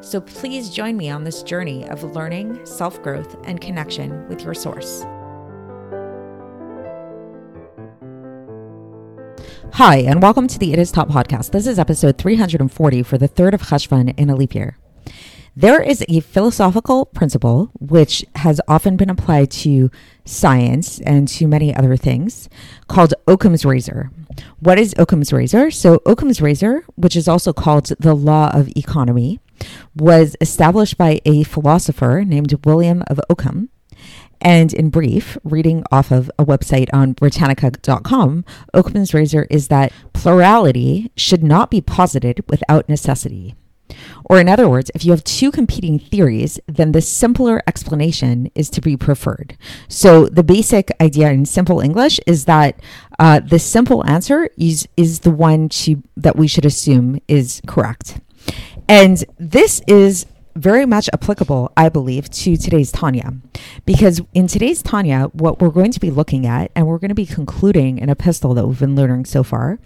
So please join me on this journey of learning, self growth, and connection with your source. Hi, and welcome to the It Is Taught podcast. This is episode 340 for the 3rd of Cheshvan in a leap year. There is a philosophical principle which has often been applied to science and to many other things called Occam's razor. What is Occam's razor? So, Occam's razor, which is also called the law of economy, was established by a philosopher named William of Ockham. And in brief, reading off of a website on Britannica.com, Occam's razor is that plurality should not be posited without necessity. Or, in other words, if you have two competing theories, then the simpler explanation is to be preferred. So, the basic idea in simple English is that uh, the simple answer is, is the one to, that we should assume is correct. And this is very much applicable, I believe, to today's Tanya. Because in today's Tanya, what we're going to be looking at, and we're going to be concluding an epistle that we've been learning so far,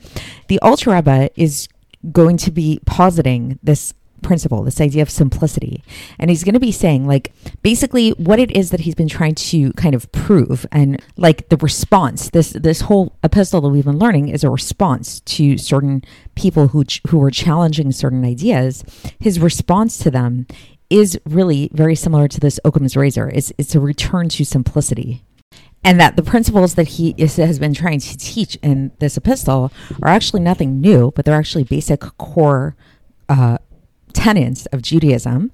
the Alter Rebbe is going to be positing this principle, this idea of simplicity. And he's going to be saying, like, basically what it is that he's been trying to kind of prove and like the response. This this whole epistle that we've been learning is a response to certain people who who are challenging certain ideas. His response to them is really very similar to this Occam's razor. It's it's a return to simplicity and that the principles that he is, has been trying to teach in this epistle are actually nothing new, but they're actually basic core uh, tenets of Judaism,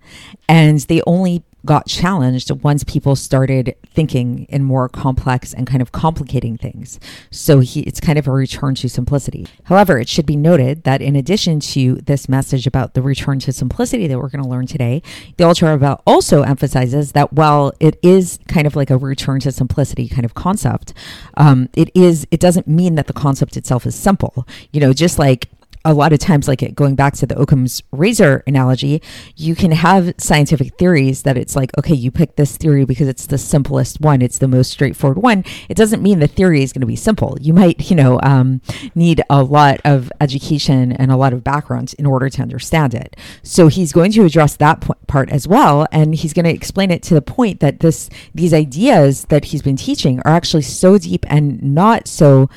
and they only got challenged once people started thinking in more complex and kind of complicating things. So he, it's kind of a return to simplicity. However, it should be noted that in addition to this message about the return to simplicity that we're going to learn today, the Alter Rebbe also emphasizes that while it is kind of like a return to simplicity kind of concept, um, it is it doesn't mean that the concept itself is simple. You know, just like a lot of times, like going back to the Occam's razor analogy, you can have scientific theories that it's like, okay, you pick this theory because it's the simplest one, it's the most straightforward one. It doesn't mean the theory is going to be simple. You might, you know, um, need a lot of education and a lot of background in order to understand it. So he's going to address that part as well, and he's going to explain it to the point that this these ideas that he's been teaching are actually so deep and not so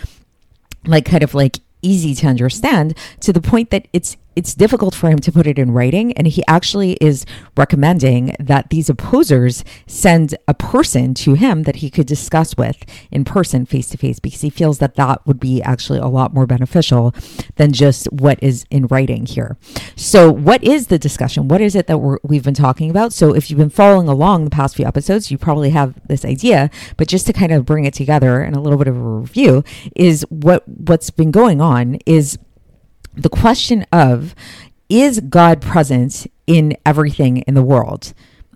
like kind of like easy to understand to the point that it's it's difficult for him to put it in writing and he actually is recommending that these opposers send a person to him that he could discuss with in person face to face because he feels that that would be actually a lot more beneficial than just what is in writing here. So what is the discussion? What is it that we have been talking about? So if you've been following along the past few episodes you probably have this idea but just to kind of bring it together and a little bit of a review is what what's been going on is the question of is God present in everything in the world?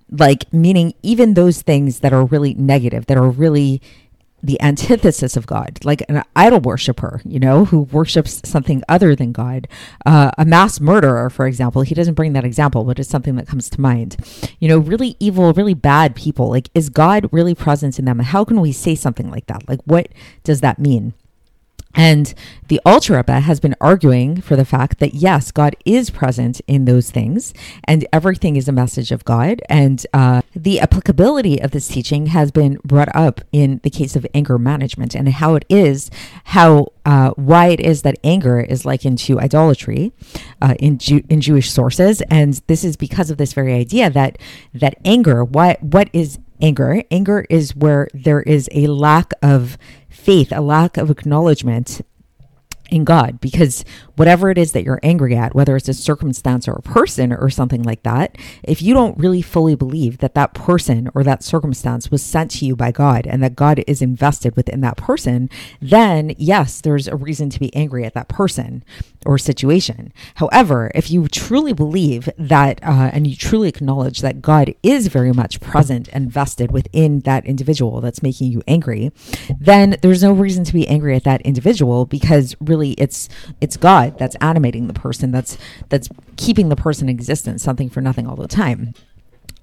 Like, meaning even those things that are really negative, that are really the antithesis of God, like an idol worshiper, you know, who worships something other than God. Uh, a mass murderer, for example, he doesn't bring that example, but it's something that comes to mind. You know, really evil, really bad people. Like, is God really present in them? How can we say something like that? Like, what does that mean? And the Alter Rebbe has been arguing for the fact that yes, God is present in those things, and everything is a message of God. And uh, the applicability of this teaching has been brought up in the case of anger management and how it is, how uh, why it is that anger is likened to idolatry uh, in Ju- in Jewish sources, and this is because of this very idea that that anger, what what is anger? Anger is where there is a lack of faith, a lack of acknowledgement in God. Because whatever it is that you're angry at, whether it's a circumstance or a person or something like that, if you don't really fully believe that that person or that circumstance was sent to you by God and that God is invested within that person, then yes, there's a reason to be angry at that person or situation. However, if you truly believe that uh, and you truly acknowledge that God is very much present and vested within that individual that's making you angry, then there's no reason to be angry at that individual because really it's it's God that's animating the person that's that's keeping the person in existence something for nothing all the time.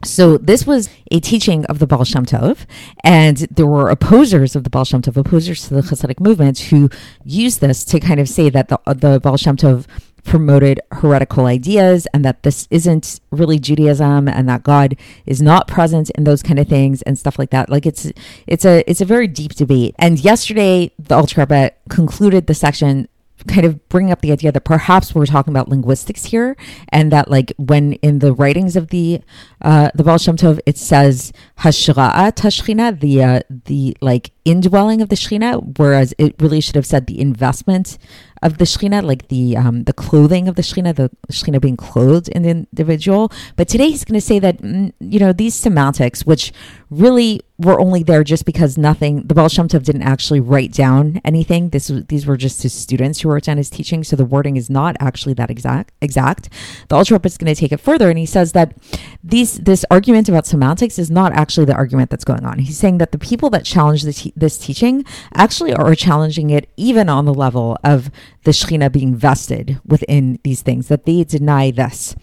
So this was a teaching of the Baal Shem Tov, and there were opposers of the Baal Shem Tov, opposers to the Hasidic movement, who used this to kind of say that the uh, the Baal Shem Tov promoted heretical ideas and that this isn't really Judaism and that God is not present in those kind of things and stuff like that. Like it's it's a it's a very deep debate. And yesterday the Rebbe concluded the section kind of bring up the idea that perhaps we're talking about linguistics here, and that like when in the writings of the uh, the Baal Shem Tov it says Hashra'a Tashchina, the uh, the like indwelling of the Shechina, whereas it really should have said the investment of the Shechina, like the um, the clothing of the Shechina, the Shechina being clothed in the individual. But today he's going to say that mm, you know these semantics, which really were only there just because nothing. The Baal Shem Tov didn't actually write down anything. This these were just his students who wrote down his teaching, so the wording is not actually that exact. Exact. The Rebbe is going to take it further, and he says that these this argument about semantics is not actually the argument that's going on. He's saying that the people that challenge this, this teaching actually are challenging it even on the level of the Shekhinah being vested within these things, that they deny this.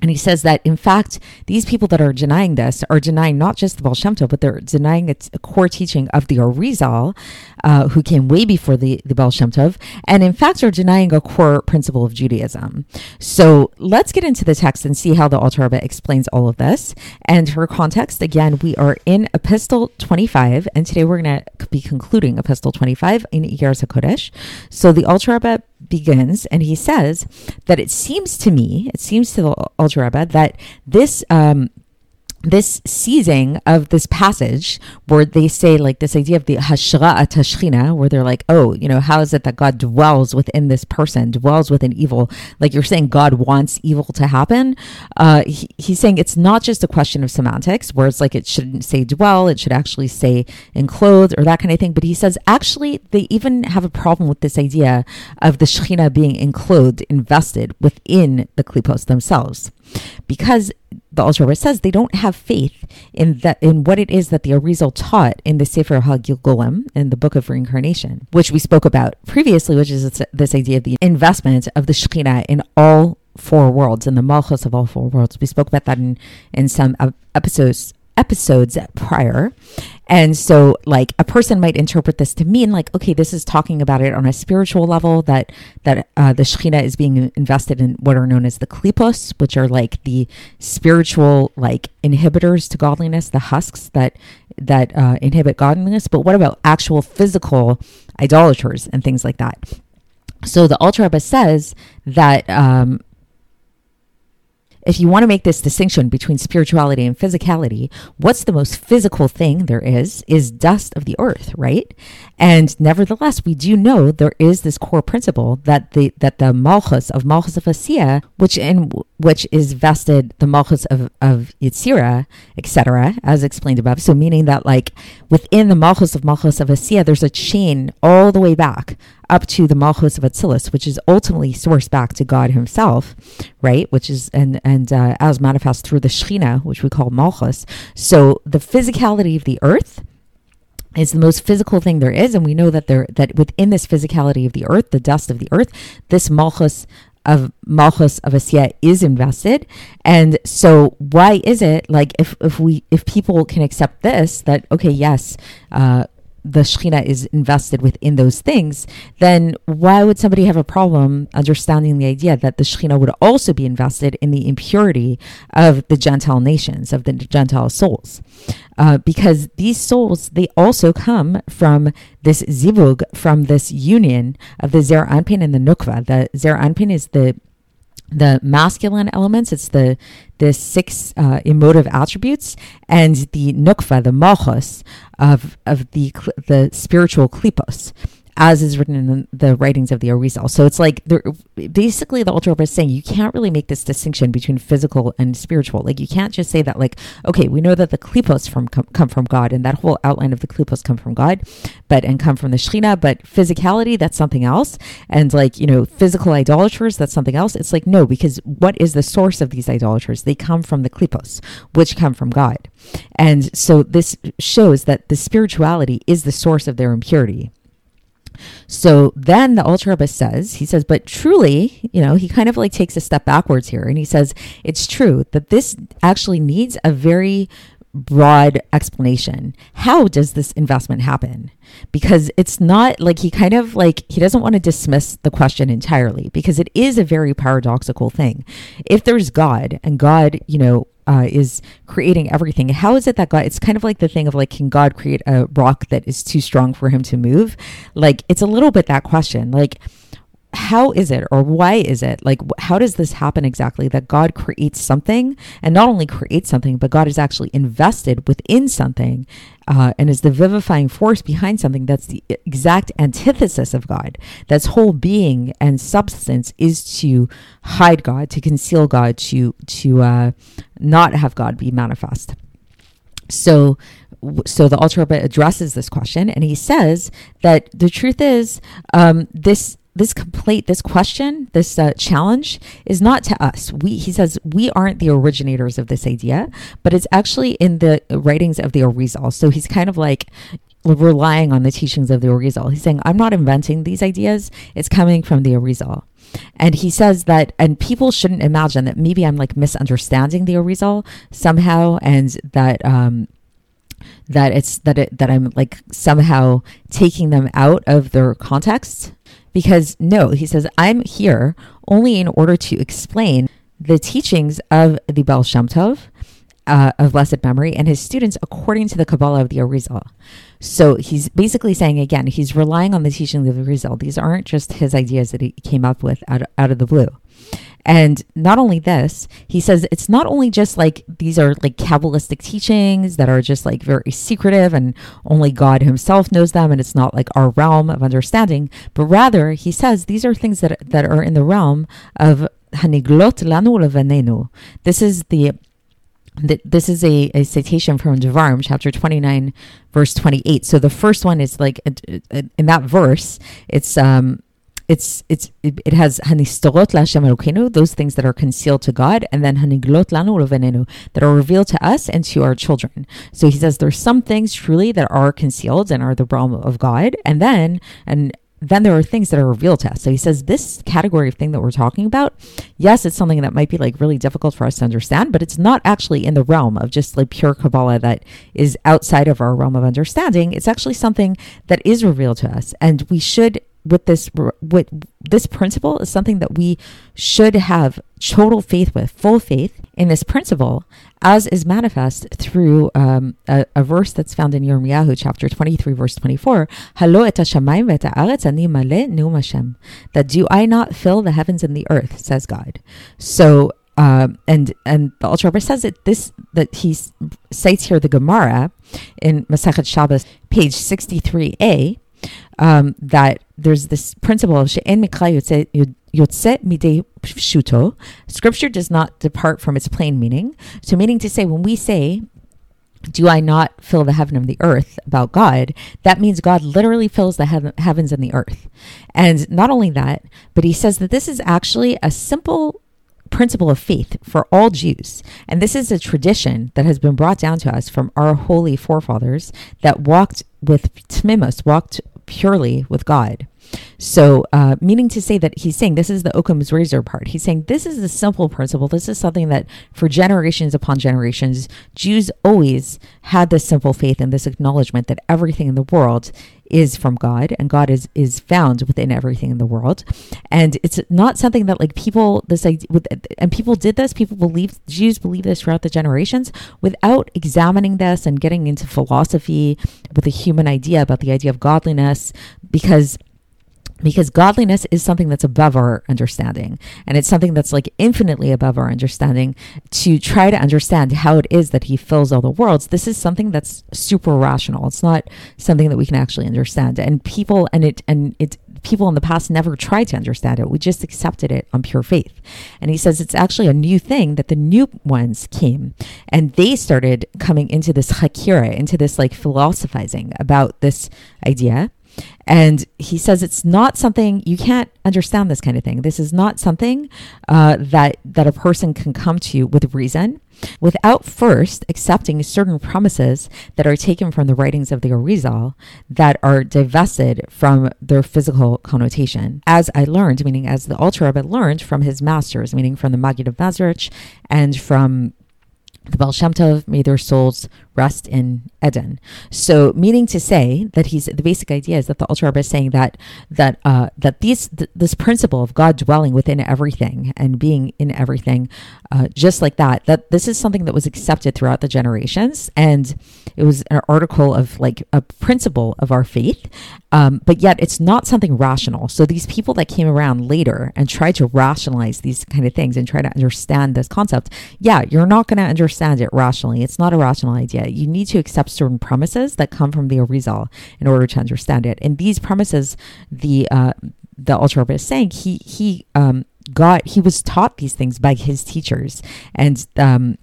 And he says that, in fact, these people that are denying this are denying not just the Baal Shem Tov, but they're denying its core teaching of the Arizal, uh, who came way before the, the Baal Shem Tov, and in fact are denying a core principle of Judaism. So let's get into the text and see how the Alter Rebbe explains all of this. And for context, again, we are in Epistle 25, and today we're going to be concluding Epistle 25 in Iggeres HaKodesh. So the Alter Rebbe begins and he says that it seems to me, it seems to the Alter Rebbe that this um, this seizing of this passage where they say like this idea of the hashra'a tashchina where they're like oh you know how is it that god dwells within this person dwells within evil? Like you're saying god wants evil to happen. Uh, he, he's saying it's not just a question of semantics where it's like it shouldn't say dwell it should actually say enclosed or that kind of thing. But he says actually they even have a problem with this idea of the shechina being enclosed invested within the klipos themselves because the Rebbe says they don't have faith in that in what it is that the Arizal taught in the Sefer HaGilgulim in the Book of Reincarnation, which we spoke about previously, which is this idea of the investment of the Shekhinah in all four worlds, in the Malchus of all four worlds. We spoke about that in in some episodes episodes prior. And so, like, a person might interpret this to mean, like, okay, this is talking about it on a spiritual level that that uh, the Shekhinah is being invested in what are known as the klipos, which are like the spiritual like inhibitors to godliness, the husks that that uh, inhibit godliness. But what about actual physical idolaters and things like that? So the Alter Rebbe says that um, if you want to make this distinction between spirituality and physicality, what's the most physical thing there is is dust of the earth, right? And nevertheless, we do know there is this core principle that the that the malchus of malchus of Asiya, which in which is vested the malchus of of Yitzira, etc., as explained above. So meaning that like within the malchus of malchus of Asiya, there's a chain all the way back up to the Malchus of Atzilus, which is ultimately sourced back to God Himself, right? Which is and and uh, as manifest through the Shechina, which we call Malchus. So the physicality of the earth is the most physical thing there is, and we know that there that within this physicality of the earth, the dust of the earth, this Malchus of Malchus of Asiya is invested. And so why is it like if, if we if people can accept this, that okay, yes, uh, the Shekhinah is invested within those things, then why would somebody have a problem understanding the idea that the Shekhinah would also be invested in the impurity of the Gentile nations, of the Gentile souls? Uh, because these souls, they also come from this zivug, from this union of the Zer Anpin and the Nukva. The Zer Anpin is the the masculine elements, it's the the six uh, emotive attributes, and the nukva, the malchus of of the the spiritual klipos. As is written in the writings of the Arizal. So it's like basically the Alter is saying you can't really make this distinction between physical and spiritual. Like you can't just say that like okay, we know that the klipos from come, come from God and that whole outline of the klipos come from God, but and come from the Shekhinah, but physicality that's something else, and like you know physical idolaters that's something else. It's like no, because what is the source of these idolaters? They come from the klipos, which come from God, and so this shows that the spirituality is the source of their impurity. So then the Rebbe says, he says, but truly, you know, he kind of like takes a step backwards here and he says, it's true that this actually needs a very broad explanation. How does this investment happen? Because it's not like he kind of like he doesn't want to dismiss the question entirely because it is a very paradoxical thing. If there's God and God, you know, uh, is creating everything. How is it that God? It's kind of like the thing of like, can God create a rock that is too strong for him to move? Like, it's a little bit that question. Like, how is it or why is it? Like how does this happen exactly that god creates something and not only creates something but god is actually invested within something uh, and is the vivifying force behind something that's the exact antithesis of god. That's whole being and substance is to hide god to conceal god to to uh, not have god be manifest. So so the Rebbe addresses this question and he says that the truth is um, this this complete this question this uh, challenge is not to us. We he says we aren't the originators of this idea but it's actually in the writings of the Arizal so he's kind of like relying on the teachings of the Arizal he's saying I'm not inventing these ideas. It's coming from the Arizal and he says that and people shouldn't imagine that maybe I'm like misunderstanding the Arizal somehow and that um that it's that it that I'm like somehow taking them out of their context because no, he says, I'm here only in order to explain the teachings of the Baal Shem Tov, uh, of blessed memory, and his students according to the Kabbalah of the Arizal. So he's basically saying again, he's relying on the teachings of the Arizal. These aren't just his ideas that he came up with out, out of the blue. And not only this, he says it's not only just like these are like Kabbalistic teachings that are just like very secretive and only God himself knows them and it's not like our realm of understanding, but rather he says these are things that, that are in the realm of Haniglot lanu levenenu. This is the this is a, a citation from Devarim, chapter 29, verse 28. So the first one is like in that verse, it's um, it's it's it, has hanistorot laHashem Elokeinu, those things that are concealed to God, and then haniglot lanu levenenu, that are revealed to us and to our children. So he says there's some things truly that are concealed and are the realm of God, and then and then there are things that are revealed to us. So he says this category of thing that we're talking about, yes, it's something that might be like really difficult for us to understand, but it's not actually in the realm of just like pure Kabbalah that is outside of our realm of understanding. It's actually something that is revealed to us, and we should with this with this principle is something that we should have total faith with, full faith in this principle, as is manifest through um, a, a, verse that's found in Yirmiyahu chapter 23, verse 24. That do I not fill the heavens and the earth, says God. So um, and and the Alter Rebbe says it this that he cites here the Gemara in Masechet Shabbos, page 63a, um, that there's this principle of she'en mikra yotze midei shuto. Scripture does not depart from its plain meaning. So, meaning to say, when we say, do I not fill the heaven and the earth about God? That means God literally fills the heaven, heavens and the earth. And not only that, but he says that this is actually a simple principle of faith for all Jews. And this is a tradition that has been brought down to us from our holy forefathers that walked with tmimos, walked purely with God. So, uh, meaning to say that he's saying this is the Occam's razor part. He's saying this is a simple principle. This is something that for generations upon generations, Jews always had this simple faith and this acknowledgement that everything in the world is from God and God is is found within everything in the world. And it's not something that like people this idea and people did this, people believe Jews believe this throughout the generations without examining this and getting into philosophy with a human idea about the idea of godliness because because godliness is something that's above our understanding and it's something that's like infinitely above our understanding to try to understand how it is that he fills all the worlds. This is something that's super rational. It's not something that we can actually understand. And people and it and it people in the past never tried to understand it. We just accepted it on pure faith. And he says it's actually a new thing that the new ones came and they started coming into this hakira into this like philosophizing about this idea and he says it's not something you can't understand this kind of thing. This is not something uh, that that a person can come to you with reason without first accepting certain premises that are taken from the writings of the Arizal that are divested from their physical connotation. As I learned, meaning as the Alter Rebbe learned from his masters, meaning from the Maggid of Mezrich and from the Baal Shem Tov, may their souls rest in Eden. So, meaning to say that he's the basic idea is that the Alter Rebbe is saying that that uh, that these th- this principle of God dwelling within everything and being in everything, uh, just like that, that this is something that was accepted throughout the generations, and it was an article of like a principle of our faith, um, but yet it's not something rational. So these people that came around later and tried to rationalize these kind of things and try to understand this concept, yeah, you're not going to understand it rationally. It's not a rational idea you need to accept certain premises that come from the Arizal in order to understand it. And these premises, the uh, the Rebbe is saying he he um, got he was taught these things by his teachers, and um,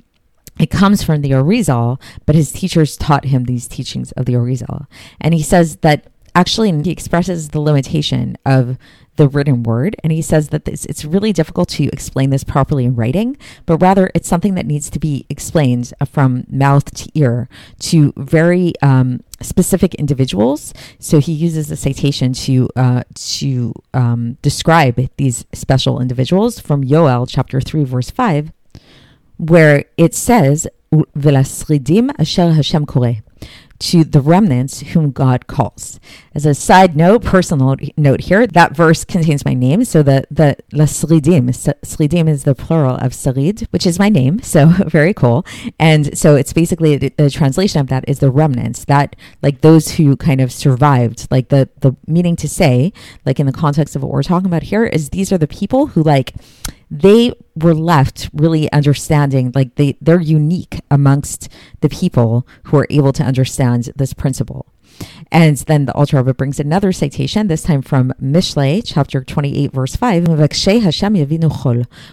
it comes from the Arizal, but his teachers taught him these teachings of the Arizal. And he says that actually he expresses the limitation of the written word. And he says that this, it's really difficult to explain this properly in writing, but rather it's something that needs to be explained from mouth to ear to very um, specific individuals. So he uses a citation to uh, to um, describe these special individuals from Yoel chapter three verse five, where it says, Hashem koreh." To the remnants whom God calls. As a side note, personal note here, that verse contains my name. So the the la sridim, sridim is the plural of sarid, which is my name. So very cool. And so it's basically the, the translation of that is the remnants that like those who kind of survived. Like the the meaning to say, like in the context of what we're talking about here, is these are the people who like they were left really understanding like they they're unique amongst the people who are able to understand this principle and then the Alter Rebbe brings another citation, this time from Mishlei, chapter 28, verse 5,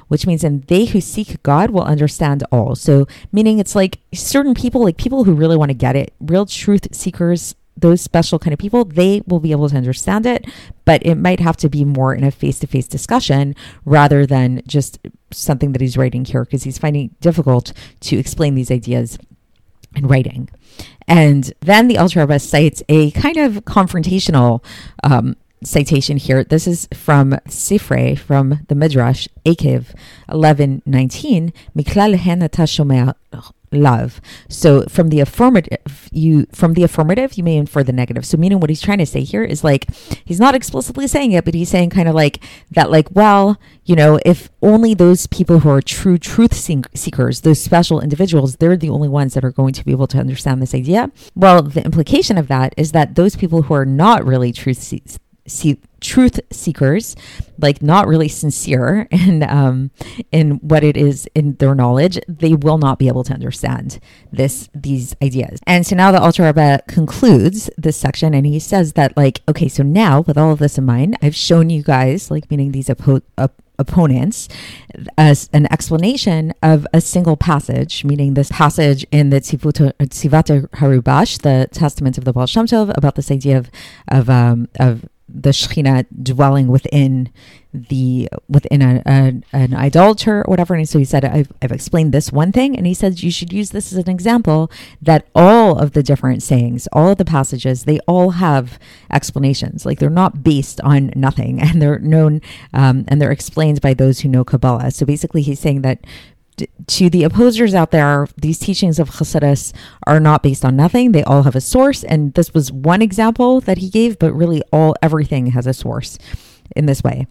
which means, and they who seek God will understand all. So, meaning it's like certain people, like people who really want to get it, real truth seekers, those special kind of people, they will be able to understand it, but it might have to be more in a face to face discussion rather than just something that he's writing here because he's finding it difficult to explain these ideas in writing. And then the Rebbe cites a kind of confrontational um, citation here. This is from Sifrei, from the Midrash, Ekev 1119. Miklal love. So from the affirmative, you from the affirmative, you may infer the negative. So meaning what he's trying to say here is like he's not explicitly saying it, but he's saying kind of like that, like, well, you know, if only those people who are true truth seekers, those special individuals, they're the only ones that are going to be able to understand this idea. Well, the implication of that is that those people who are not really truth seekers see, truth seekers, like not really sincere in um, in what it is in their knowledge, they will not be able to understand this these ideas. And so now the Alter Rebbe concludes this section, and he says that like, okay, so now with all of this in mind, I've shown you guys, like meaning these oppo- op- opponents as an explanation of a single passage, meaning this passage in the Tzava'at HaRivash, the Testament of the Baal Shem Tov, about this idea of of um, of the Shekhinah dwelling within the within a, a, an idolater or whatever. And so he said, I've, I've explained this one thing, and he says, you should use this as an example that all of the different sayings, all of the passages, they all have explanations. Like they're not based on nothing, and they're known um, and they're explained by those who know Kabbalah. So basically, he's saying that to the opposers out there, these teachings of Chassidus are not based on nothing. They all have a source, and this was one example that he gave, but really all everything has a source in this way.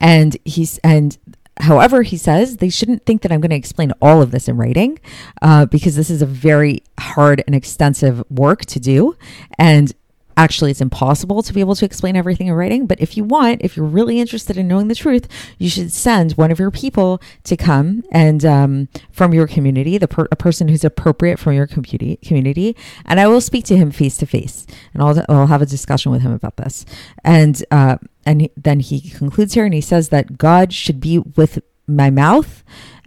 And he's and however he says they shouldn't think that i'm going to explain all of this in writing uh, because this is a very hard and extensive work to do and actually it's impossible to be able to explain everything in writing but if you want if you're really interested in knowing the truth you should send one of your people to come and um, from your community the per- a person who's appropriate from your community community and i will speak to him face to face and I'll, I'll have a discussion with him about this. And uh, and he, then he concludes here and he says that god should be with my mouth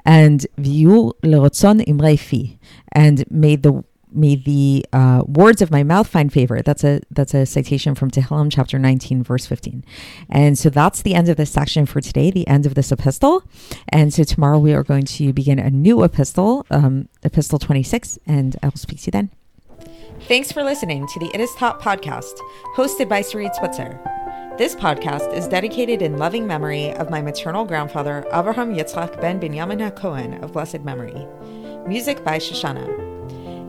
and yihyu lerotzon imrei fi and made the may the uh, words of my mouth find favor. That's a that's a citation from Tehillim chapter 19, verse 15. And so that's the end of this section for today, the end of this epistle. And so tomorrow we are going to begin a new epistle, um, epistle 26, and I will speak to you then. Thanks for listening to the It Is Taught podcast, hosted by Sarit Switzer. This podcast is dedicated in loving memory of my maternal grandfather, Abraham Yitzchak ben Binyamin HaKohen of blessed memory. Music by Shoshana.